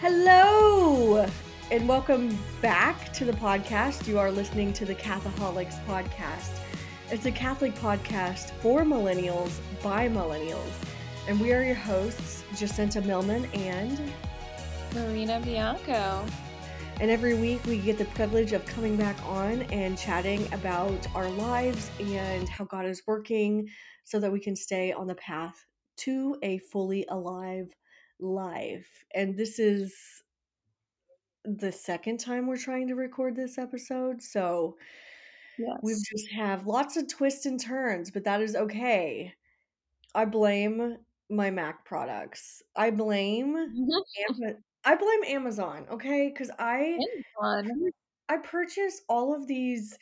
Hello, and welcome back to the podcast. You are listening to the Cathoholics podcast. It's a Catholic podcast for millennials by millennials, and we are your hosts, Jacinta Millman and Marina Bianco. And every week we get the privilege of coming back on and chatting about our lives and how God is working so that we can stay on the path to a fully alive life. And this is the second time we're trying to record this episode. So Yes. we just have lots of twists and turns, but that is okay. I blame my Mac products. I blame Ama- I blame Amazon, okay? Cuz I Amazon. I purchase all of these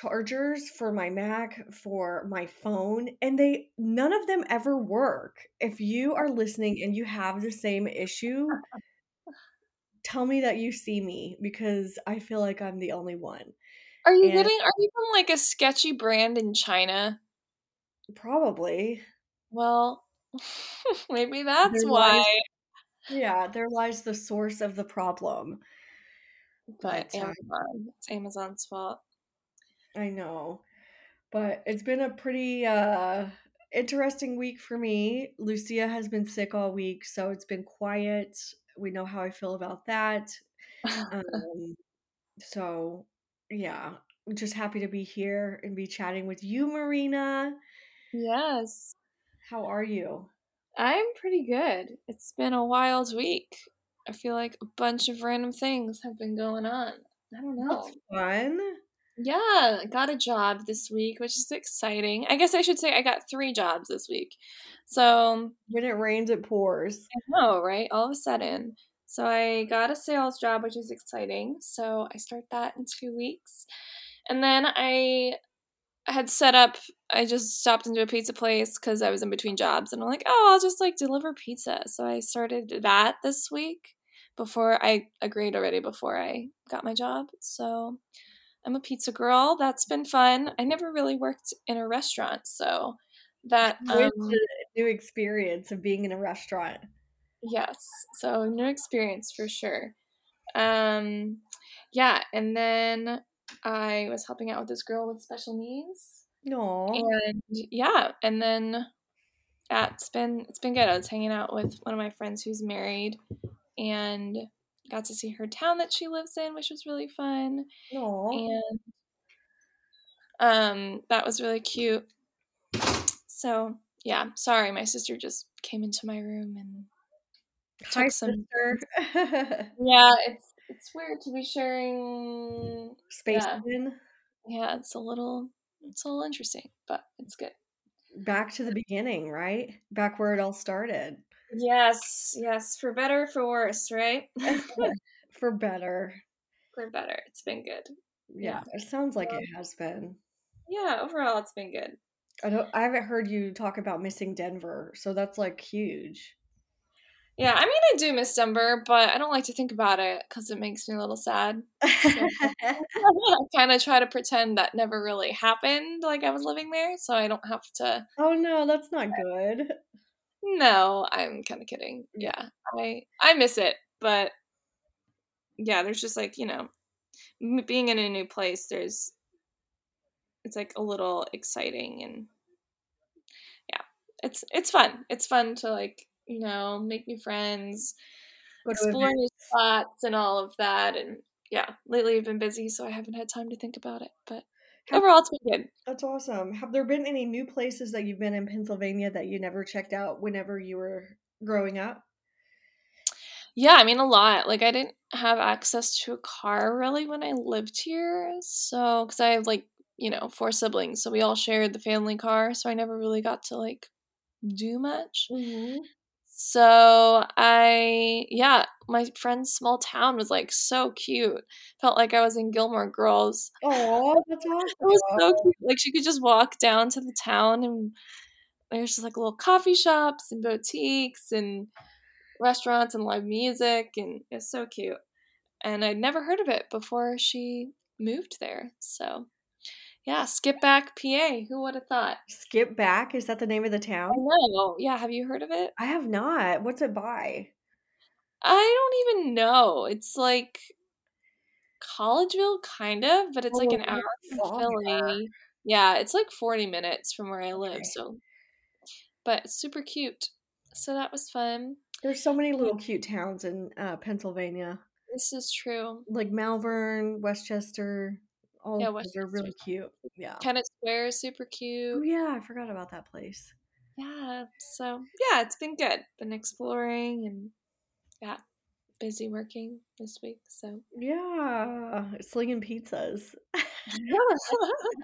chargers for my Mac, for my phone, and they none of them ever work. If you are listening and you have the same issue, tell me that you see me because I feel like I'm the only one. Are you And- getting? Are you from like a sketchy brand in China? Probably. Well, maybe that's There why. lies- Yeah, there lies the source of the problem. But uh, Amazon, it's Amazon's fault. I know. But it's been a pretty uh interesting week for me. Lucia has been sick all week, so it's been quiet. We know how I feel about that. Um so yeah, I'm just happy to be here and be chatting with you, Marina. yes, How are you? I'm pretty good. It's been a wild week. I feel like a bunch of random things have been going on. I don't know. That's fun. Yeah, got a job this week, which is exciting. I guess I should say I got three jobs this week. So When it rains, it pours. I know, right? All of a sudden. So I got a sales job, which is exciting. So I start that in two weeks. And then I had set up, I just stopped into a pizza place because I was in between jobs. And I'm like, oh, I'll just like deliver pizza. So I started that this week before I agreed already before I got my job. So I'm a pizza girl. That's been fun. I never really worked in a restaurant. So that. Um, a new experience of being in a restaurant. Yes. So new experience for sure. Um yeah, and then I was helping out with this girl with special needs. No. And yeah, and then yeah, it's been it's been good. I was hanging out with one of my friends who's married and got to see her town that she lives in, which was really fun. No. And um that was really cute. So yeah, sorry, my sister just came into my room and Hi, took some sister. Yeah, it's it's weird to be sharing. Space Yeah. Yeah, it's a little it's a little interesting, but it's good. Back to the beginning, right? Back where it all started. Yes, yes, for better, for worse, right? For better. for better, it's been good. Yeah, it sounds like it has been. Yeah, overall, it's been good. I don't. I haven't heard you talk about missing Denver, so that's like huge. Yeah, I mean, I do miss Denver, but I don't like to think about it because it makes me a little sad. I kind of try to pretend that never really happened, like I was living there, so I don't have to. oh no, that's not good. No, I'm kind of kidding. Yeah, I I miss it, but yeah, there's just like you know, being in a new place. There's it's like a little exciting and yeah, it's it's fun. It's fun to like you know make new friends, explore new spots, and all of that. And yeah, lately I've been busy, so I haven't had time to think about it. But overall, it's been good. That's awesome. Have there been any new places that you've been in Pennsylvania that you never checked out whenever you were growing up? Yeah, I mean a lot. Like I didn't have access to a car really when I lived here. So cuz I have like, you know, four siblings, so we all shared the family car, so I never really got to like do much. Mm-hmm. So I yeah, my friend's small town was like so cute. Felt like I was in Gilmore Girls. Oh, that's awesome. It was so cute. Like she could just walk down to the town and there's just like little coffee shops and boutiques and restaurants and live music and it's so cute. And I'd never heard of it before she moved there. So yeah, Skippack PA. Who would have thought? Skippack, is that the name of the town? No. Yeah, have you heard of it? I have not. What's it by? I don't even know. It's like Collegeville, kind of, but it's like Oh, an hour from. Philly. Yeah, it's like 40 minutes from where I Okay. live, so but super cute. So that was fun. There's so many little cute towns in uh, Pennsylvania, This is true. like Malvern, West Chester. All Yeah, of those are really cute. Yeah. Kennett Square is super Oh cute. yeah, I forgot about that place. Yeah, so yeah, it's been good. Been exploring and yeah, busy working this week. So Yeah, slinging pizzas.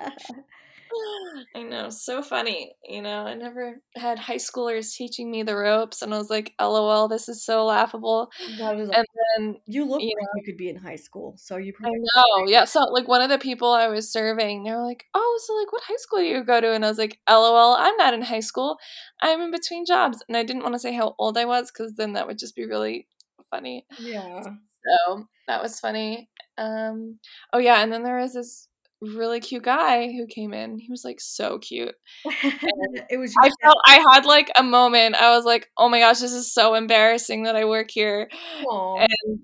I know, so funny. You know, I never had high schoolers teaching me the ropes, and I was like, "LOL, this is so laughable." That And then you look you like you could be in high school, so you I probably know, yeah. So like one of the people I was serving, they were like, "Oh, so like what high school do you go to?" And I was like, "LOL, I'm not in high school. I'm in between jobs." And I didn't want to say how old I was because then that would just be really funny. Yeah. So that was funny. Um, oh yeah, and then there was this really cute guy who came in. He was like so cute. it was I felt I had like a moment. I was like, "Oh my gosh, this is so embarrassing that I work here." Aw. And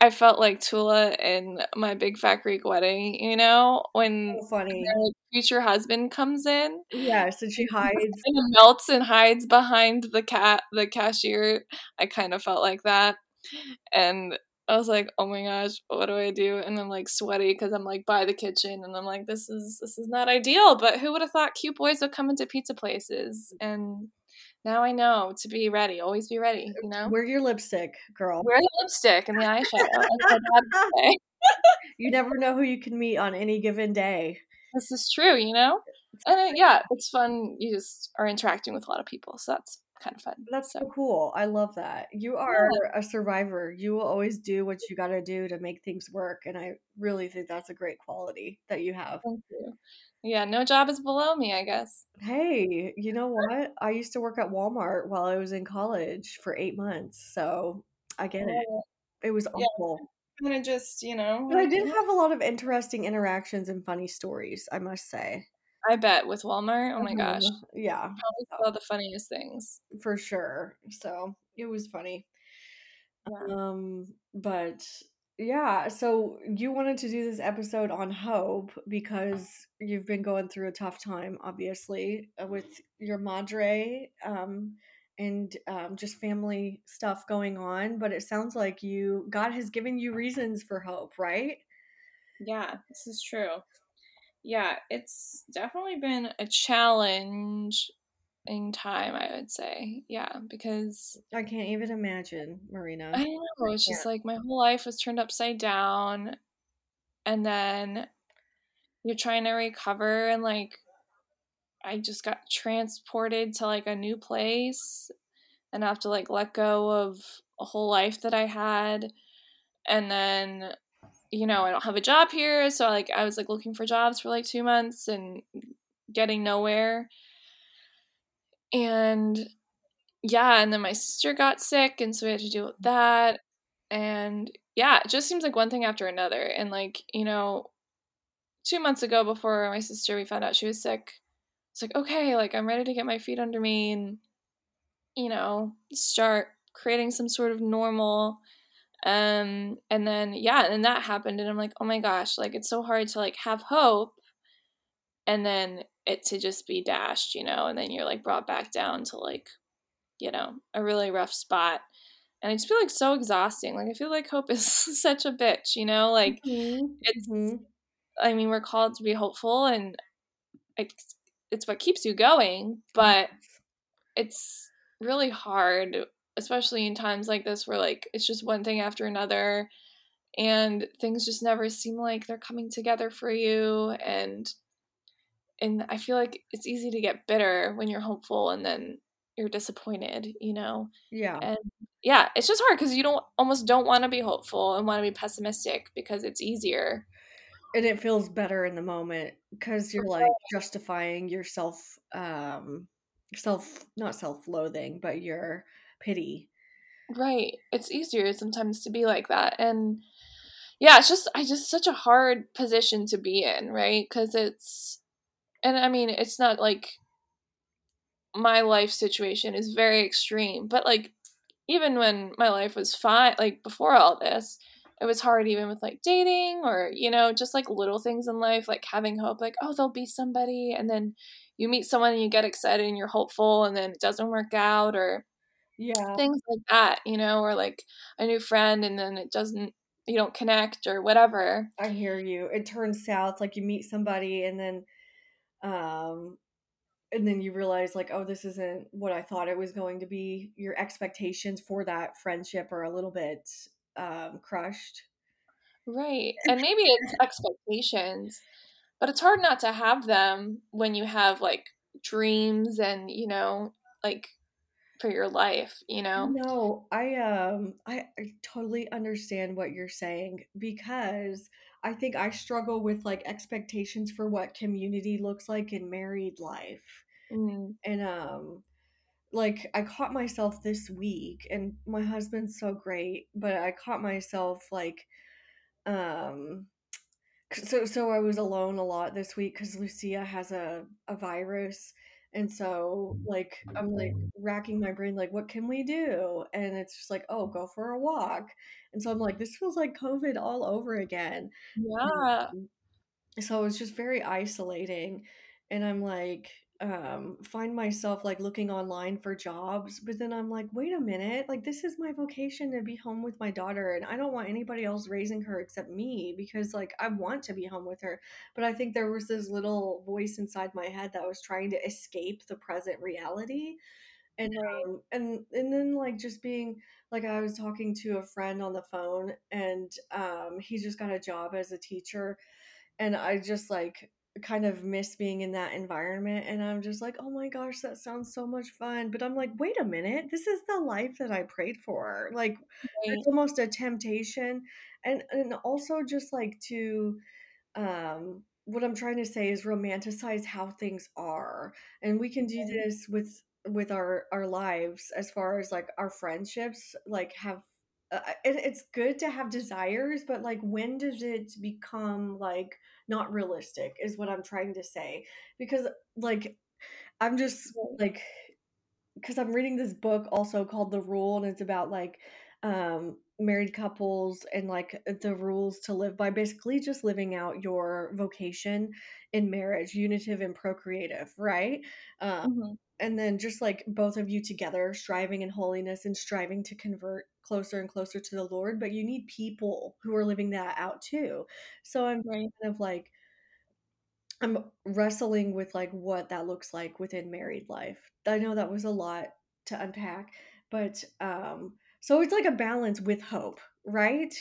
I felt like Toula in my Big Fat Greek wedding, you know, when so funny. their future husband comes in Yeah, and she hides. and melts and hides behind the cat the cashier. I kind of felt like that. And I was like, "Oh my gosh, what do I do?" And I'm like sweaty because I'm like by the kitchen, and I'm like, "This is this is not ideal." But who would have thought cute boys would come into pizza places? And now I know to be ready. Always be ready. You know, Wear your lipstick, girl. wear the lipstick and the eyeshadow. as my dad would say. You never know who you can meet on any given day. This is true. You know, and uh, it, yeah, it's fun. You just are interacting with a lot of people, so that's kind of fun. That's so. so cool. I love that. You are a survivor. You will always do what you got to do to make things work. And I really think that's a great quality that you have. Thank you. Yeah, no job is below me, I guess. Hey, you know what? I used to work at Walmart while I was in college for eight months. So I get it. It was Yeah. awful. kind of just, you know. But I did have a lot of interesting interactions and funny stories, I must say. I bet with Walmart. Oh my gosh, Uh-huh. Yeah, probably saw the funniest things. for sure. So it was funny. Yeah. Um, but yeah, so you wanted to do this episode on hope because you've been going through a tough time, obviously, uh, with your madre, um, and um, just family stuff going on. But it sounds like you, God has given you reasons for hope, right? Yeah, this is true. Yeah, it's definitely been a challenge in time, I would say. Yeah, because I can't even imagine, Marina. I know it's just like my whole life was turned upside down, and then you're trying to recover, and like I just got transported to like a new place, and I have to like let go of a whole life that I had, and then you know I don't have a job here, so like I was like looking for jobs for like two months and getting nowhere, and yeah, and then my sister got sick, and so we had to deal with that. And yeah, it just seems like one thing after another. And like, you know, two months ago before my sister, we found out she was sick. It's like, okay, like I'm ready to get my feet under me and, you know, start creating some sort of normal. Um, and then yeah, and then that happened, and I'm like, oh my gosh, like it's so hard to like have hope, and then it to just be dashed, you know, and then you're like brought back down to like you know, a really rough spot. And I just feel like so exhausting. Like I feel like hope is such a bitch, you know? Like Mhm, it's mhm. I mean, we're called to be hopeful and it's it's what keeps you going, but it's really hard, especially in times like this where like it's just one thing after another and things just never seem like they're coming together for you and and I feel like it's easy to get bitter when you're hopeful and then you're disappointed, you know? Yeah. And yeah, it's just hard because you don't almost don't want to be hopeful and want to be pessimistic because it's easier. and it feels better in the moment because you're like justifying yourself um self not self-loathing but your pity Right. It's easier sometimes to be like that. And yeah, it's just I just such a hard position to be in, right? Cuz it's and I mean, it's not like my life situation is very extreme, but like even when my life was fine, like before all this, it was hard even with like dating or, you know, just like little things in life, like having hope, like, oh, there'll be somebody. And then you meet someone and you get excited and you're hopeful and then it doesn't work out or Yeah. things like that, you know, or like a new friend and then it doesn't, you don't connect or whatever. I hear you. It turns south, like you meet somebody and then um and then you realize like, oh, this isn't what I thought it was going to be. Your expectations for that friendship are a little bit um crushed. Right. And maybe it's expectations, but it's hard not to have them when you have like dreams and, you know, like for your life, you know? No, I um I, I totally understand what you're saying because I think I struggle with like expectations for what community looks like in married life. Mm, And um like I caught myself this week and my husband's so great, but I caught myself like um so so I was alone a lot this week cuz Lucia has a a virus and so like I'm like racking my brain like what can we do? And it's just like, "Oh, go for a walk." And so I'm like, this feels like COVID all over again. yeah. Um, so it was just very isolating, and I'm like, um, find myself like looking online for jobs, but then I'm like, wait a minute, like this is my vocation to be home with my daughter, and I don't want anybody else raising her except me because like I want to be home with her. But I think there was this little voice inside my head that was trying to escape the present reality. And um and and then like just being like I was talking to a friend on the phone and um he just got a job as a teacher and I just, like, kind of miss being in that environment, and I'm just like, "Oh my gosh, that sounds so much fun," but I'm like, "Wait a minute, this is the life that I prayed for." Like, Right. it's almost a temptation, and and also just, like, to, um what I'm trying to say is romanticize how things are, and we can do this with with our our lives as far as, like, our friendships, like, have uh, it it's good to have desires, but, like, when does it become, like, not realistic is what I'm trying to say, because, like, I'm just, like because I'm reading this book also called The Rule, and it's about like um, married couples and like the rules to live by. Basically, just living out your vocation in marriage, unitive and procreative, right? Uh, Mhm. and then just like both of you together, striving in holiness and striving to convert closer and closer to the Lord. But you need people who are living that out too. So I'm kind of like I'm wrestling with, like, what that looks like within married life. I know that was a lot to unpack, but, um so it's like a balance with hope, right?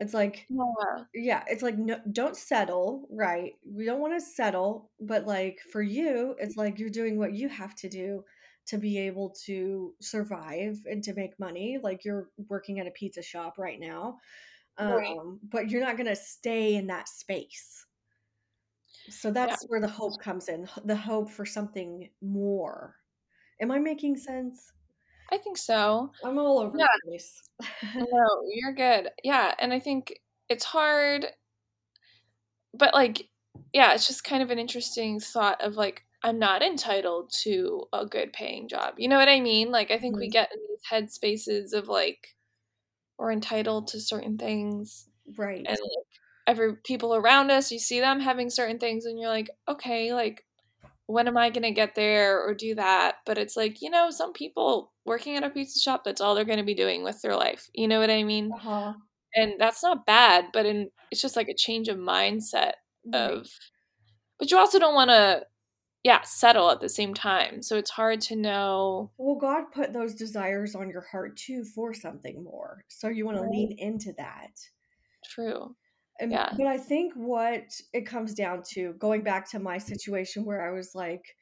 It's like Yeah. yeah, it's like, no don't settle, right? We don't wanna settle, but, like, for you, it's like you're doing what you have to do to be able to survive and to make money, like, you're working at a pizza shop right now, Right. um, but you're not gonna stay in that space. So Yeah. that's where the hope comes in the hope for something more. Am I making sense? I think so. I'm all over Yeah. the place. No, you're good. Yeah, and I think it's hard, but like, yeah, it's just kind of an interesting thought of like, I'm not entitled to a good paying job. You know what I mean? Like, I think we Mhm. get in these head spaces of like, we're entitled to certain things, Right. and like, every people around us, you see them having certain things, and you're like, okay, like, when am I gonna get there or do that? But it's like, you know, some people working at a pizza shop, that's all they're gonna be doing with their life. You know what I mean? Uh-huh. And that's not bad, but in it's just like a change of mindset Right. of but you also don't wanna, yeah, settle at the same time. So it's hard to know Well, God put those desires on your heart too for something more, so you wanna lean into that. True. And Yeah. but I think what it comes down to, going back to my situation where I was, like,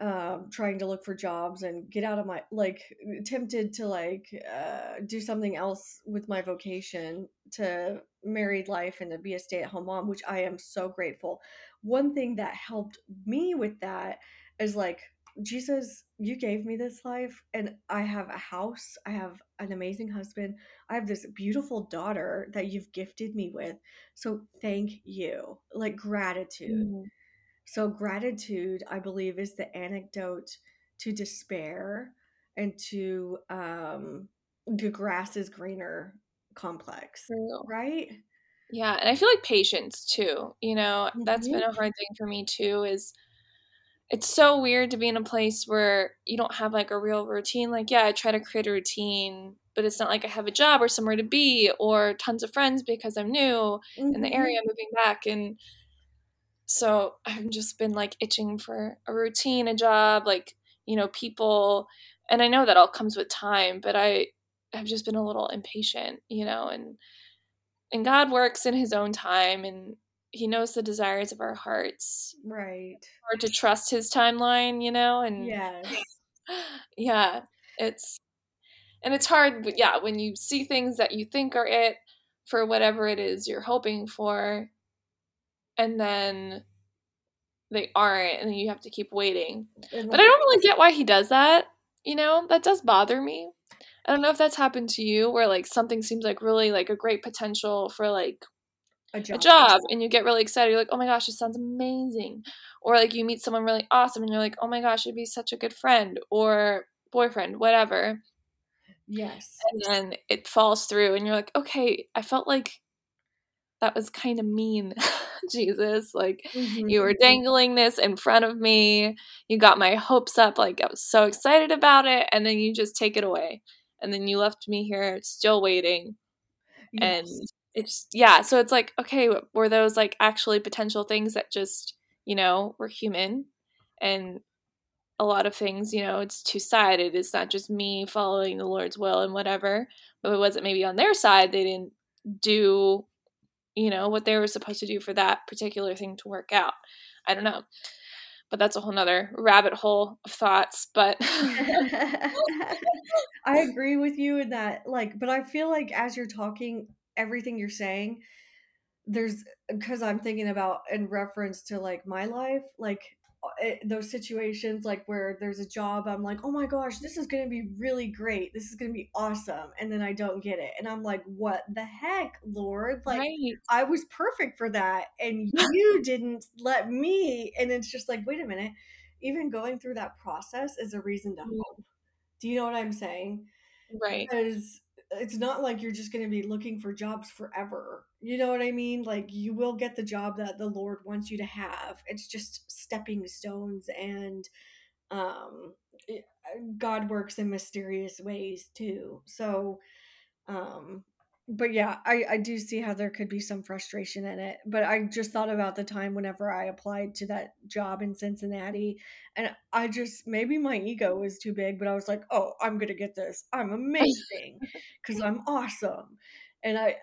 um, trying to look for jobs and get out of my like, tempted to, like, uh, do something else with my vocation to married life and to be a stay-at-home mom, which I am so grateful. One thing that helped me with that is, like, "Jesus, you gave me this life, and I have a house, I have an amazing husband, I have this beautiful daughter that you've gifted me with, so thank you." Like, gratitude. Mm. So gratitude, I believe, is the antidote to despair and to um the grass is greener complex, right? Yeah, and I feel like patience too. You know, that's been Mhm. a hard thing for me too is it's so weird to be in a place where you don't have like a real routine. Like, yeah, I try to create a routine, but it's not like I have a job or somewhere to be or tons of friends because I'm new in the area moving back and so I've just been like itching for a routine, a job, like, you know, people and I know that all comes with time, but I have just been a little impatient, you know, and and God works in his own time and he knows the desires of our hearts. Right. Hard to trust his timeline, you know, and Yes. yeah, it's and it's hard, but yeah, when you see things that you think are it for whatever it is you're hoping for, and then they aren't, and you have to keep waiting. But I don't really get why he does that. You know, that does bother me. I don't know if that's happened to you, where like something seems like really like a great potential for like a a job. job, and you get really excited. You're like, oh my gosh, this sounds amazing. Or like you meet someone really awesome, and you're like, oh my gosh, it'd be such a good friend or boyfriend, whatever. Yes. and then it falls through and you're like okay i felt like that was kind of mean jesus like you were Mhm. dangling this in front of me you got my hopes up like i was so excited about it and then you just take it away and then you left me here still waiting. And it's yeah so it's like okay were those like actually potential things that just you know were human? And a lot of things you know it's two-sided. It's not just me following the lord's will and whatever but it wasn't maybe on their side they didn't do you know what they were supposed to do for that particular thing to work out. I don't know. But that's a whole nother rabbit hole of thoughts but I agree with you in that, like, but I feel like as you're talking, everything you're saying, there's because I'm thinking about in reference to like my life, like uh, it, those situations, like where there's a job, I'm like, oh my gosh, this is gonna be really great, this is gonna be awesome, and then I don't get it, and I'm like, what the heck, Lord? Like, right I was perfect for that, and you didn't let me, and it's just like, wait a minute, even going through that process is a reason to hope. Do you know what I'm saying? right Because it's not like you're just going to be looking for jobs forever. You know what I mean? Like you will get the job that the Lord wants you to have. It's just stepping stones and um God works in mysterious ways too. So um but yeah, I I do see how there could be some frustration in it. But I just thought about the time whenever I applied to that job in Cincinnati and I just maybe my ego was too big, but I was like, "Oh, I'm going to get this. I'm amazing cuz I'm awesome." And I, I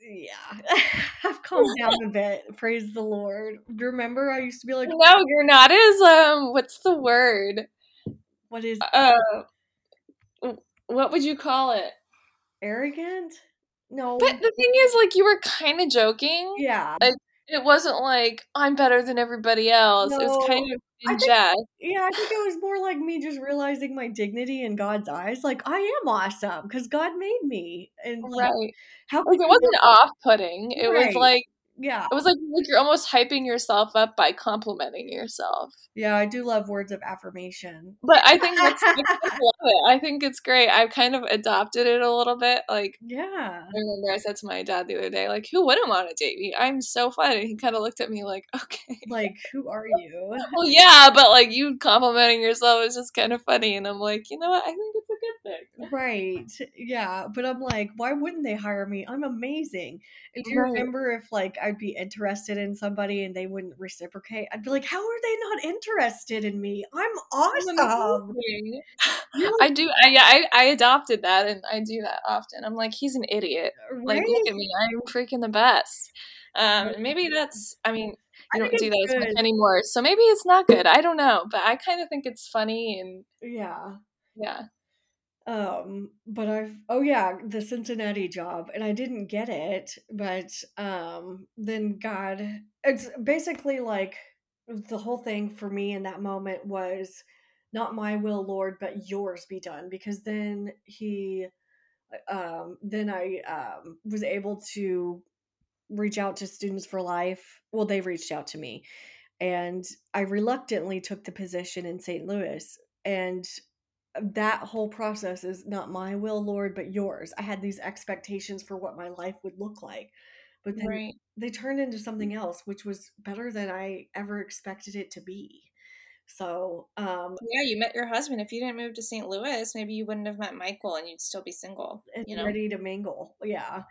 yeah, I've calmed down a bit. Praise the Lord. Remember I used to be like, no you're not as um what's the word "What is uh what would you call it arrogant?" No. But the thing is, like, you were kind of joking. Yeah. Like, it wasn't like I'm better than everybody else. It was kind of in think. Yeah, I think it was more like me just realizing my dignity in God's eyes. Like, I am awesome because God made me. And like, Right. how Like it wasn't off-putting. It was like Yeah. it was like like you're almost hyping yourself up by complimenting yourself. Yeah, I do love words of affirmation. But I think that's I love it. I think it's great. I've kind of adopted it a little bit. Like Yeah. I remember I said to my dad the other day, like, who wouldn't want to date me? I'm so fun. And he kind of looked at me like, okay. Like, who are you? Well, yeah, but like you complimenting yourself is just kind of funny. And I'm like, you know what? I think it's a good thing. Right. Yeah. But I'm like, why wouldn't they hire me? I'm amazing. And do you Right. remember if like I'd be interested in somebody and they wouldn't reciprocate? I'd be like, how are they not interested in me? I'm awesome. I do. I, yeah, I, I adopted that, and I do that often. I'm like, he's an idiot. Like, look at me. I'm freaking the best. Um, maybe that's. I mean, I you don't do that as much anymore, so maybe it's not good. I don't know, but I kind of think it's funny, and Yeah. yeah, Um, but I've oh yeah, the Cincinnati job, and I didn't get it, but um then God it's basically like the whole thing for me in that moment was not my will, Lord, but yours be done because then he um then I um was able to reach out to Students for Life. Well, they reached out to me and I reluctantly took the position in St. Louis and that whole process is not my will, Lord, but yours. I had these expectations for what my life would look like, but then Right. they turned into something else, which was better than I ever expected it to be. So, um, Yeah, you met your husband. If you didn't move to St. Louis, maybe you wouldn't have met Michael and you'd still be single, and you know? ready to mingle. Yeah.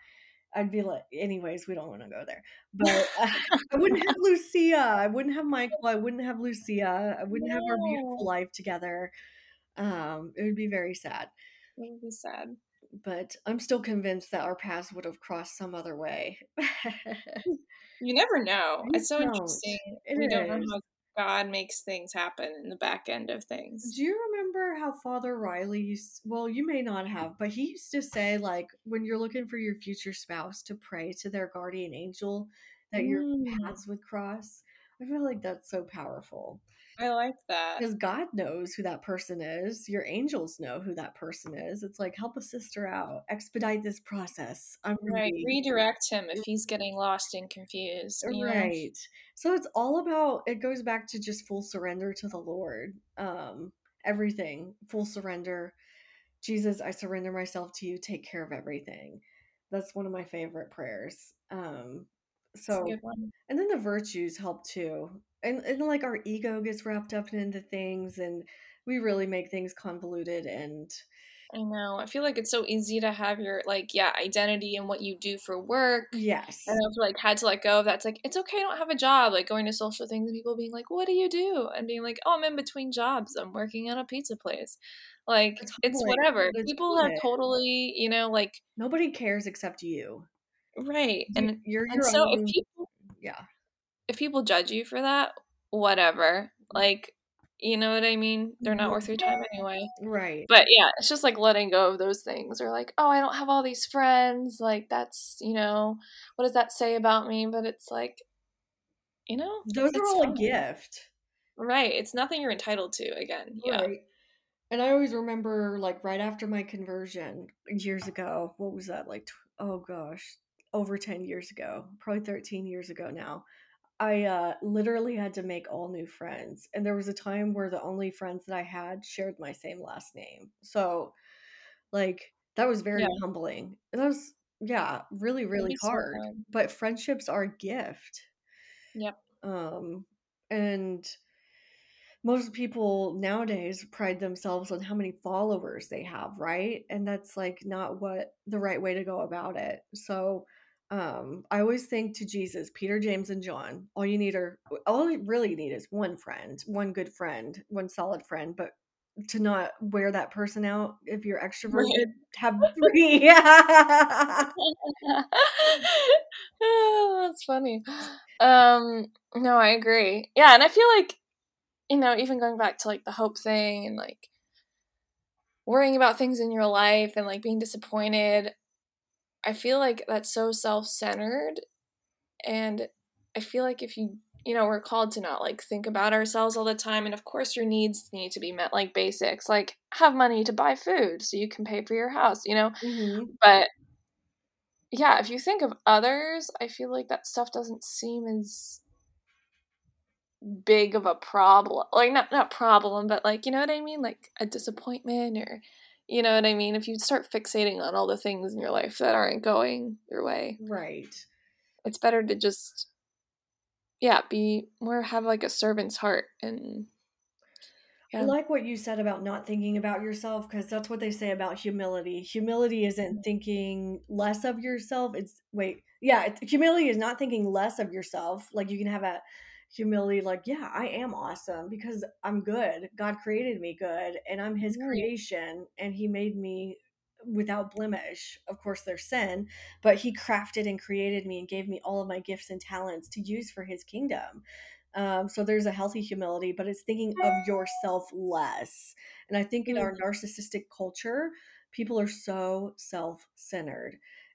I'd be like, anyways, we don't want to go there. But uh, I wouldn't have Lucia. I wouldn't have Michael. I wouldn't have Lucia. I wouldn't have our beautiful life together. Um, it would be very sad. It would be sad. But I'm still convinced that our paths would have crossed some other way. You never know. You It's so don't. interesting. It we don't know how God makes things happen in the back end of things. Do you remember how Father Riley used well, you may not have, but he used to say like when you're looking for your future spouse to pray to their guardian angel that your Mm, paths would cross. I feel like that's so powerful. I like that. Because God knows who that person is. Your angels know who that person is. It's like help a sister out. Expedite this process. I'm Right. ready. Redirect him if he's getting lost and confused. Know? Right. So it's all about it goes back to just full surrender to the Lord. Um everything, full surrender. Jesus, I surrender myself to you. Take care of everything. That's one of my favorite prayers. Um so and then the virtues help too. And and like our ego gets wrapped up into things and we really make things convoluted and I know. I feel like it's so easy to have your like, yeah, identity and what you do for work. yes. And I've like had to let go of that. It's like, it's okay, I don't have a job. Like going to social things and people being like, What do you do? And being like, Oh, I'm in between jobs. I'm working at a pizza place. Like, It's whatever. People have totally, you know, like Nobody cares except you. Right. And You're and your so if people yeah. if people judge you for that, whatever. Like, you know what I mean? They're not worth your time mm-hmm. anyway. Right. But yeah, it's just like letting go of those things or like, oh, I don't have all these friends. Like, that's, you know, what does that say about me? But it's like, you know, Those are all a gift. Right. It's nothing you're entitled to again. Yeah. Right. And I always remember, like, right after my conversion years ago, what was that? Like, oh gosh, over 10 years ago, probably 13 years ago now. I uh, literally had to make all new friends. And there was a time where the only friends that I had shared my same last name. So, like, that was very Yeah. humbling. That was, yeah, really, really so hard. hard. But friendships are a gift. Yep. Um, and most people nowadays pride themselves on how many followers they have, right? And that's like not what the right way to go about it. So um I always think to Jesus, Peter, James, and John. All you need are all you really need is one friend, one good friend, one solid friend, but to not wear that person out if you're extroverted, Right. have three. Oh, that's funny. Um, no, I agree. Yeah, and I feel like, you know, even going back to like the hope thing and like worrying about things in your life and like being disappointed, I feel like that's so self centered. And I feel like if you, you know, we're called to not like think about ourselves all the time. And of course, your needs need to be met, like basics, like have money to buy food so you can pay for your house, you know? Mhm. But yeah, if you think of others, I feel like that stuff doesn't seem as big of a problem. Like not not problem, but like you know what I mean? Like a disappointment or you know what I mean? If you start fixating on all the things in your life that aren't going your way, Right. it's better to just yeah, be more have like a servant's heart and I like what you said about not thinking about yourself because that's what they say about humility. Humility isn't mm-hmm. thinking less of yourself. It's wait, yeah, it, humility is not thinking less of yourself. Like you can have a humility, like, yeah, I am awesome because I'm good. God created me good and I'm His Right. creation and He made me without blemish. Of course, there's sin, but He crafted and created me and gave me all of my gifts and talents to use for His kingdom. Um, so there's a healthy humility, but it's thinking of yourself less. And I think in our narcissistic culture, people are so self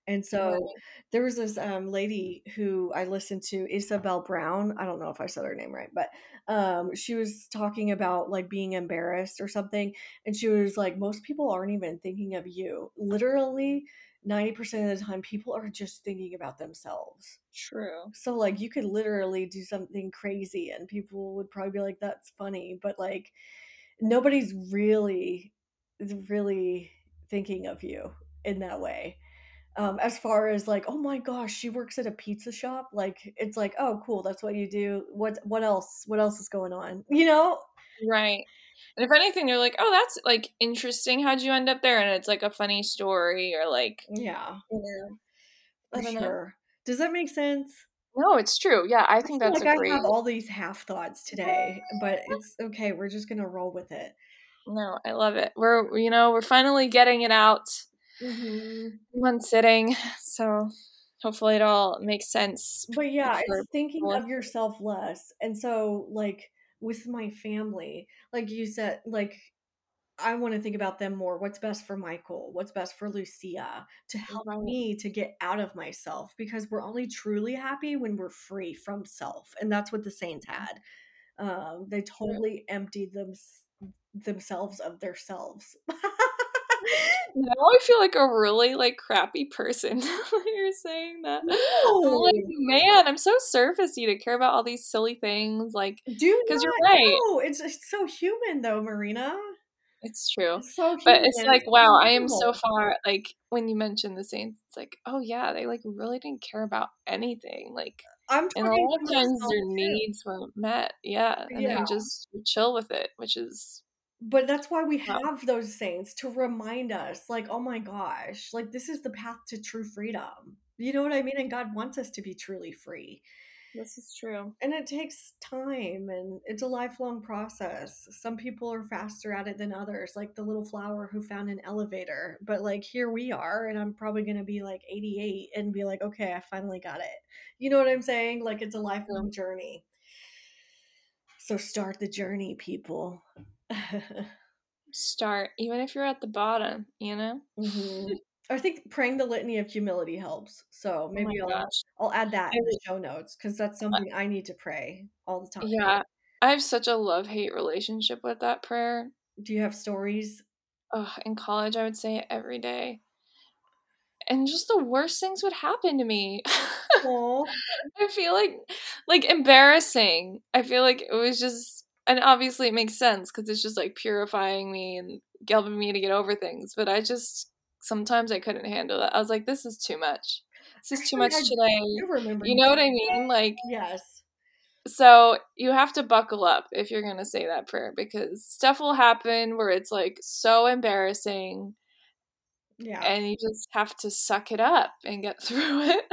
And right. so there was this um, lady who I listened to, Isabel Brown. I don't know if I said her name right, but um, she was talking about like being embarrassed or something. And she was like, most people aren't even thinking of you. Literally, 90% of the time, people are just thinking about themselves. True. So like you could literally do something crazy and people would probably be like that's funny, but like nobody's really really thinking of you in that way. Um, as far as like, oh my gosh, she works at a pizza shop. Like, it's like, oh, cool, that's what you do. What what else? What else is going on? You know? Right. And if anything, you're like, oh, that's like interesting. How'd you end up there? And it's like a funny story, or like, yeah, you know, for sure. Know. Does that make sense? No, it's true. Yeah, I think I that's like great. I have all these half thoughts today, but it's okay. We're just gonna roll with it. No, I love it. We're you know we're finally getting it out mm-hmm. one sitting, so hopefully it all makes sense. But yeah, it's thinking of yourself less, and so like with my family, like you said, like I want to think about them more. What's best for Michael? What's best for Lucia to help right. me to get out of myself because we're only truly happy when we're free from self. And that's what the Saints had. Um, they totally emptied them, themselves of their selves. now I feel like a really like crappy person you're saying that. No. Like, man, I'm so surfacey to care about all these silly things. Like, dude, because you're right. No, it's it's so human though, Marina. It's true. It's so but it's like, wow, I am so far like when you mentioned the Saints, it's like, oh yeah, they like really didn't care about anything. Like I'm and a lot of times their too. needs weren't met. Yeah. And yeah. they just chill with it, which is but that's why we have those saints to remind us, like, oh my gosh, like this is the path to true freedom. You know what I mean? And God wants us to be truly free. This is true. And it takes time and it's a lifelong process. Some people are faster at it than others, like the little flower who found an elevator. But like here we are, and I'm probably going to be like 88 and be like, okay, I finally got it. You know what I'm saying? Like it's a lifelong journey. So start the journey, people. start, even if you're at the bottom, you know? Mm-hmm. I think praying the litany of humility helps. So oh maybe oh I'll I'll add that in the show notes because that's something I need to pray all the time. Yeah, I have such a love hate relationship with that prayer. Do you have stories? Oh, in college, I would say it every day, and just the worst things would happen to me. I feel like like embarrassing. I feel like it was just, and obviously it makes sense because it's just like purifying me and helping me to get over things. But I just sometimes I couldn't handle it. I was like, this is too much. This is too much today. You know what I mean? Like, yes. So you have to buckle up if you're going to say that prayer because stuff will happen where it's like so embarrassing. Yeah. And you just have to suck it up and get through it.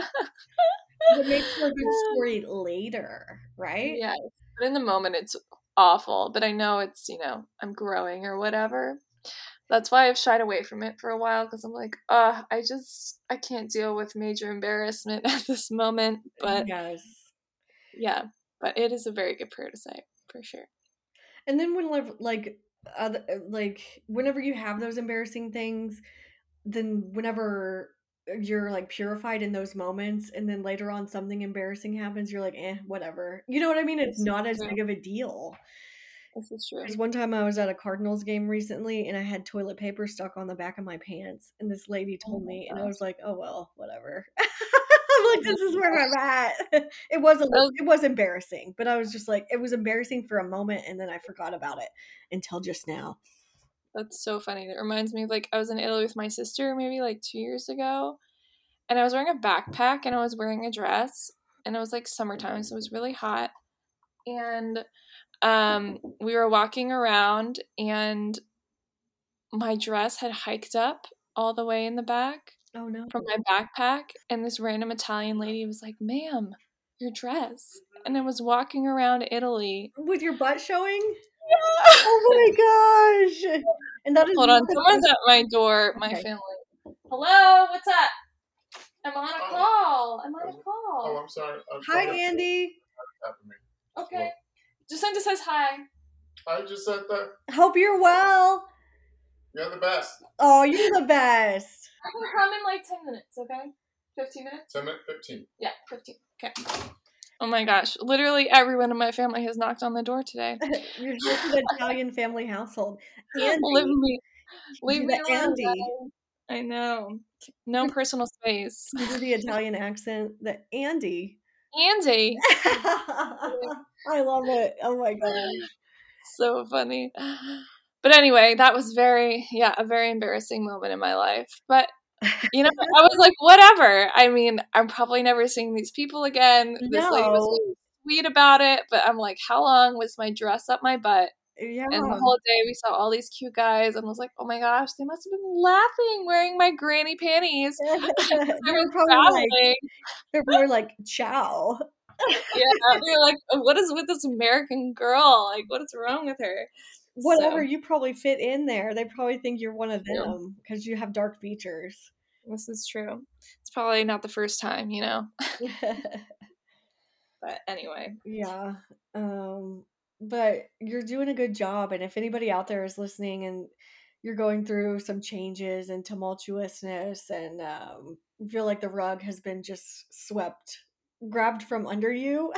it makes for a good story later, right? Yeah. But in the moment, it's awful. But I know it's, you know, I'm growing or whatever that's why I've shied away from it for a while because I'm like, uh, I just I can't deal with major embarrassment at this moment. But yes, yeah, but it is a very good prayer to say for sure. And then when like uh, like whenever you have those embarrassing things, then whenever you're like purified in those moments and then later on something embarrassing happens you're like eh whatever you know what i mean it's not as big of a deal this is true. Because one time I was at a Cardinals game recently and I had toilet paper stuck on the back of my pants. And this lady told oh me, gosh. and I was like, oh, well, whatever. I'm like, this is where I'm at. It was a little, it was embarrassing, but I was just like, it was embarrassing for a moment and then I forgot about it until just now. That's so funny. It reminds me of like, I was in Italy with my sister maybe like two years ago. And I was wearing a backpack and I was wearing a dress. And it was like summertime, so it was really hot. And um, we were walking around and my dress had hiked up all the way in the back. Oh no. From my backpack. And this random Italian lady was like, ma'am, your dress. And I was walking around Italy. With your butt showing? Yeah. Oh my gosh. And that is Hold on, someone's at my door, my okay. family. Hello, what's up? I'm on a oh. call. I'm on a oh, call. Oh, I'm sorry. I'm Hi, Andy. Okay. Jacinta says hi. Hi, Jacinta. Hope you're well. You're the best. Oh, you're the best. I can come in like 10 minutes, okay? 15 minutes? 10 minutes? 15. Yeah, 15. Okay. Oh my gosh. Literally everyone in my family has knocked on the door today. you're just an Italian family household. Andy. Leave me, leave me alone. Andy. I know. No personal space. You do the Italian accent. The Andy. Andy. I love it. Oh my gosh. So funny. but anyway, that was very, yeah, a very embarrassing moment in my life. But you know, I was like, whatever. I mean, I'm probably never seeing these people again. This lady was really sweet about it, but I'm like, how long was my dress up my butt? Yeah. And the whole day we saw all these cute guys and was like, oh my gosh, they must have been laughing wearing my granny panties. they were probably like, they were like, ciao. Yeah, they're like, what is with this American girl? Like, what is wrong with her? Whatever, So, you probably fit in there. They probably think you're one of them because you have dark features. This is true. It's probably not the first time, you know. But anyway, yeah. Um, but you're doing a good job. And if anybody out there is listening and you're going through some changes and tumultuousness and um, feel like the rug has been just swept, grabbed from under you,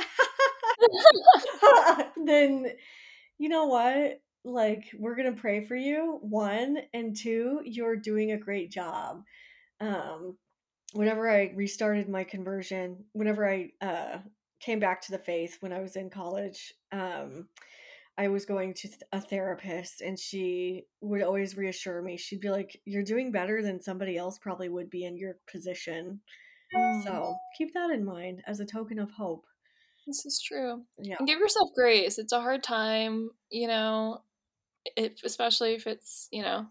then you know what? Like, we're going to pray for you. One, and two, you're doing a great job. Um, whenever I restarted my conversion, whenever I uh, came back to the faith when I was in college, um, I was going to th- a therapist, and she would always reassure me. She'd be like, You're doing better than somebody else probably would be in your position. Mm, So keep that in mind as a token of hope. this is true. Yeah. And give yourself grace. It's a hard time, you know, if, especially if it's, you know,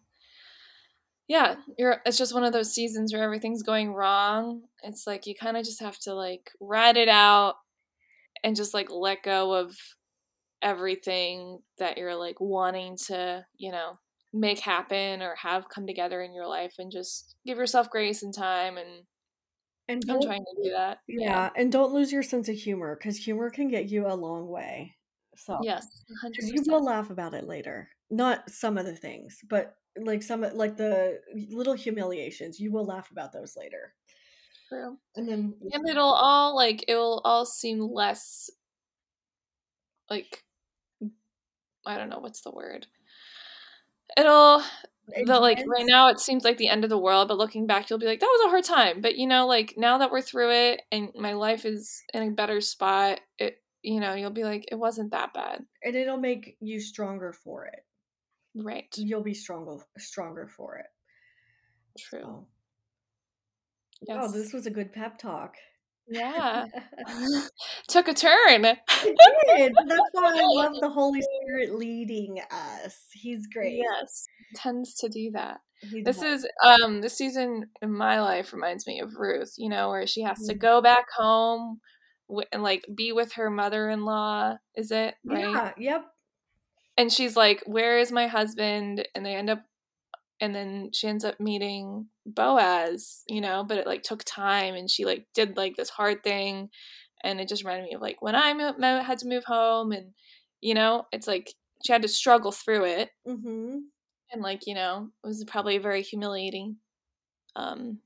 yeah, you're it's just one of those seasons where everything's going wrong. It's like you kind of just have to like ride it out and just like let go of everything that you're like wanting to, you know, make happen or have come together in your life and just give yourself grace and time and And I'm trying to do that. yeah, and don't lose your sense of humor because humor can get you a long way. So, Yes. because 100%. you will laugh about it later. Not some of the things, but like some like the little humiliations, you will laugh about those later. True. And then And it'll all like it will all seem less like I don't know what's the word. It'll the like right now it seems like the end of the world, but looking back you'll be like that was a hard time. But you know like now that we're through it and my life is in a better spot, it you know, you'll be like it wasn't that bad. and it'll make you stronger for it. Right. You'll be stronger stronger for it. True. So, Yes. oh, this was a good pep talk. Yeah. Took a turn. It did. That's why I love the Holy Spirit leading us. He's great. Yes. Tends to do that. He This does. is um this season in my life reminds me of Ruth, you know, where she has to Mhm. go back home and like be with her mother-in-law, is it? Right? Yeah, yep. And she's like, "Where is my husband?" And they end up and then she ends up meeting Boaz, you know, but it like took time and she like did like this hard thing and it just reminded me of like when I mo- mo- had to move home and you know, it's like she had to struggle through it Mm-hmm. and like you know it was probably a very humiliating um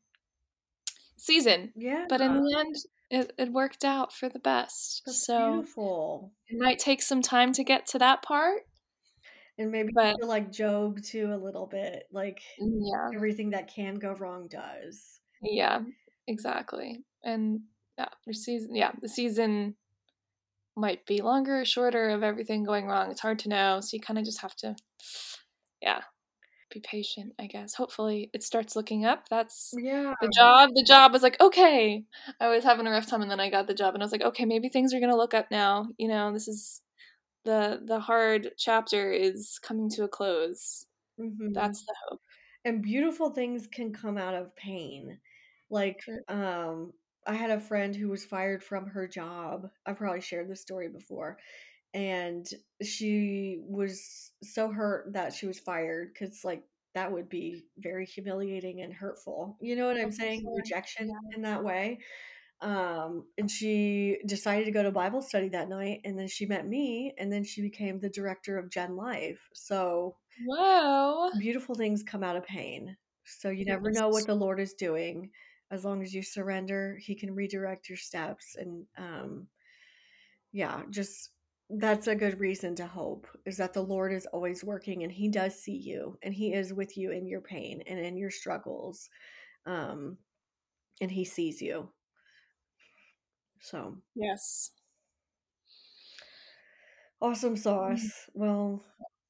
season Yeah. but in the end it, it worked out for the best That's so beautiful. it might take some time to get to that part And maybe but feel like Job too a little bit. Like mm, yeah everything that can go wrong does. yeah exactly and yeah the season yeah the season might be longer or shorter of everything going wrong it's hard to know so you kind of just have to yeah be patient i guess hopefully it starts looking up that's Yeah. the job the job was like okay i was having a rough time and then i got the job and i was like okay maybe things are gonna look up now you know this is the the hard chapter is coming to a close Mm-hmm. that's the hope and beautiful things can come out of pain. Like, um, I had a friend who was fired from her job. I've probably shared this story before. And she was so hurt that she was fired because, like, that would be very humiliating and hurtful. You know what Oh, I'm saying? Rejection in that way. Um, and she decided to go to Bible study that night. And then she met me. And then she became the director of Gen Life. So, whoa beautiful things come out of pain. So you never know what the Lord is doing. As long as you surrender, He can redirect your steps. And um, yeah, just that's a good reason to hope is that the Lord is always working and He does see you and He is with you in your pain and in your struggles. Um, and He sees you. So yes awesome sauce. Well,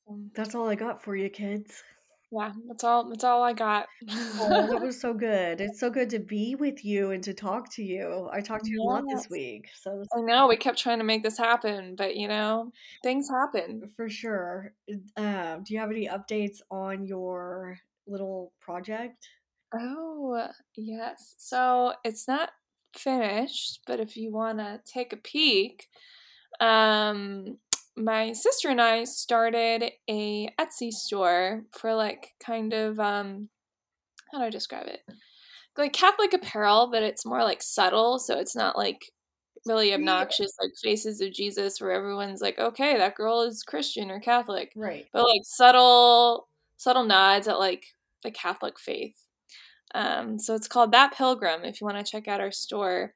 Um, That's all I got for you, kids. yeah, that's all. That's all I got. Oh, that was so good. It's so good to be with you and to talk to you. I talked to you a lot this week, so I know we kept trying to make this happen, but you know, things happen. for sure. Uh, do you have any updates on your little project? Oh, yes. So it's not finished, but if you want to take a peek, um, my sister and I started a Etsy store for like kind of um, how do I describe it? Like Catholic apparel, but it's more like subtle, so it's not like really obnoxious like faces of Jesus where everyone's like, okay, that girl is Christian or Catholic Right. but like subtle subtle nods at like the catholic faith um so it's called that pilgrim if you want to check out our store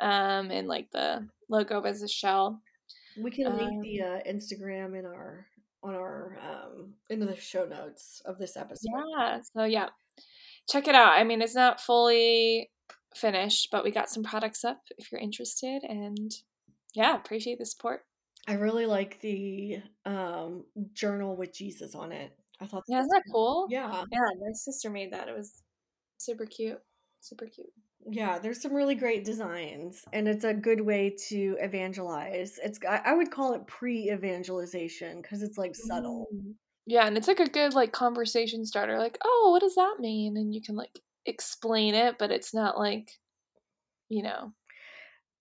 um and like the logo as a shell. We can link Um, the uh, Instagram in our on our um into the show notes of this episode. yeah so yeah. Check it out. I mean it's not fully finished but we got some products up if you're interested and yeah appreciate the support. I really like the um journal with Jesus on it. I thought yeah that isn't that cool? Yeah. yeah my sister made that. It was super cute super cute Yeah, there's some really great designs, and it's a good way to evangelize. It's I would call it pre-evangelization because it's like subtle. Mm. Yeah, and it's like a good like conversation starter. Like, oh, what does that mean? And you can like explain it, but it's not like, you know.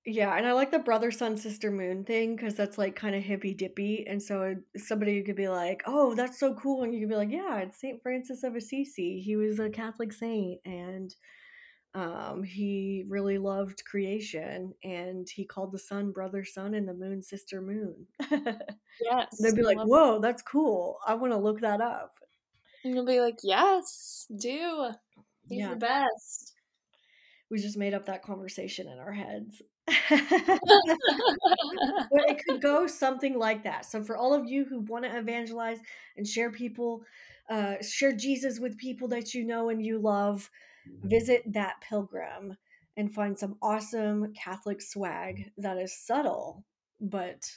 Yeah, and I like the brother, sun, sister, moon thing because that's like kind of hippy dippy, and so somebody could be like, "Oh, that's so cool," and you could be like, "Yeah, it's Saint Francis of Assisi. He was a Catholic saint, and um, he really loved creation, and he called the sun brother, sun, and the moon sister, moon." Yes. They'd be like, "Whoa, that's cool. I want to look that up." And you'll be like, yes, do. He's Yeah. the best. We just made up that conversation in our heads. but it could go something like that. So for all of you who want to evangelize and share people, uh, share Jesus with people that you know and you love, visit that pilgrim and find some awesome Catholic swag that is subtle but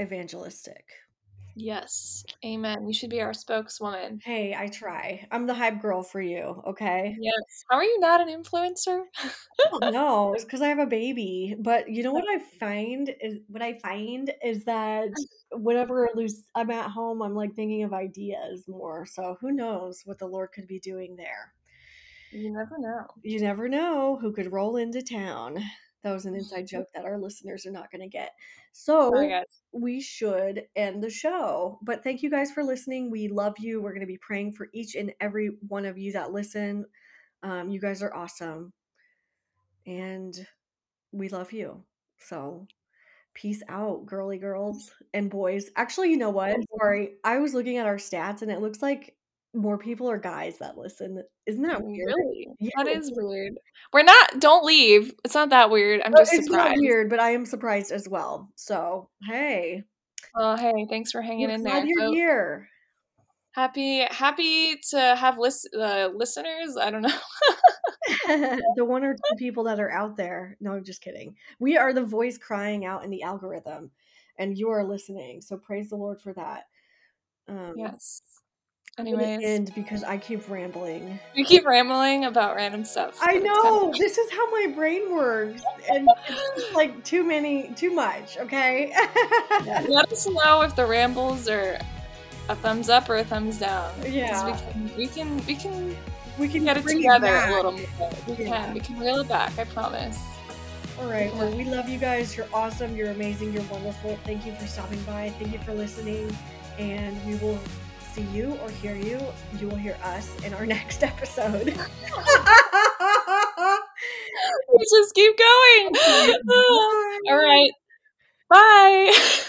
evangelistic. Yes. Amen. You should be our spokeswoman. Hey, I try. I'm the hype girl for you, okay? Yes. How are you not an influencer? no, it's because I have a baby. But you know what I find is what I find is that mm. whenever I'm at home, I'm like thinking of ideas more. So who knows what the Lord could be doing there? you never know. You never know who could roll into town. That was an inside joke that our listeners are not going to get. So we should end the show. But thank you guys for listening. We love you. We're going to be praying for each and every one of you that listen. Um, you guys are awesome. And we love you. So peace out, girly girls and boys. Actually, you know what? Sorry. I was looking at our stats and it looks like more people are guys that listen. Isn't that weird? Really? Yeah. That is weird. We're not, don't leave. It's not that weird. I'm just it's not surprised. weird, but I am surprised as well. So, hey, Oh, hey, thanks for hanging we're in glad there. you're folks. here. Happy, happy to have lis- uh, listeners. I don't know. the one or two people that are out there. No, I'm just kidding. We are the voice crying out in the algorithm, and you are listening. So praise the Lord for that. Um, yes. Anyways, end because I keep rambling. we keep rambling about random stuff. I know this is how my brain works, and it's like too many, too much. Okay. Let us know if the rambles are a thumbs up or a thumbs down. Yeah. we can, we can, we can we can get it together back. a little more. We Yeah. can, we can reel it back. I promise. All right. Well, we love you guys. You're awesome. You're amazing. You're wonderful. Thank you for stopping by. Thank you for listening. And we will see you or hear you. You will hear us in our next episode. We just keep going. All right. Bye.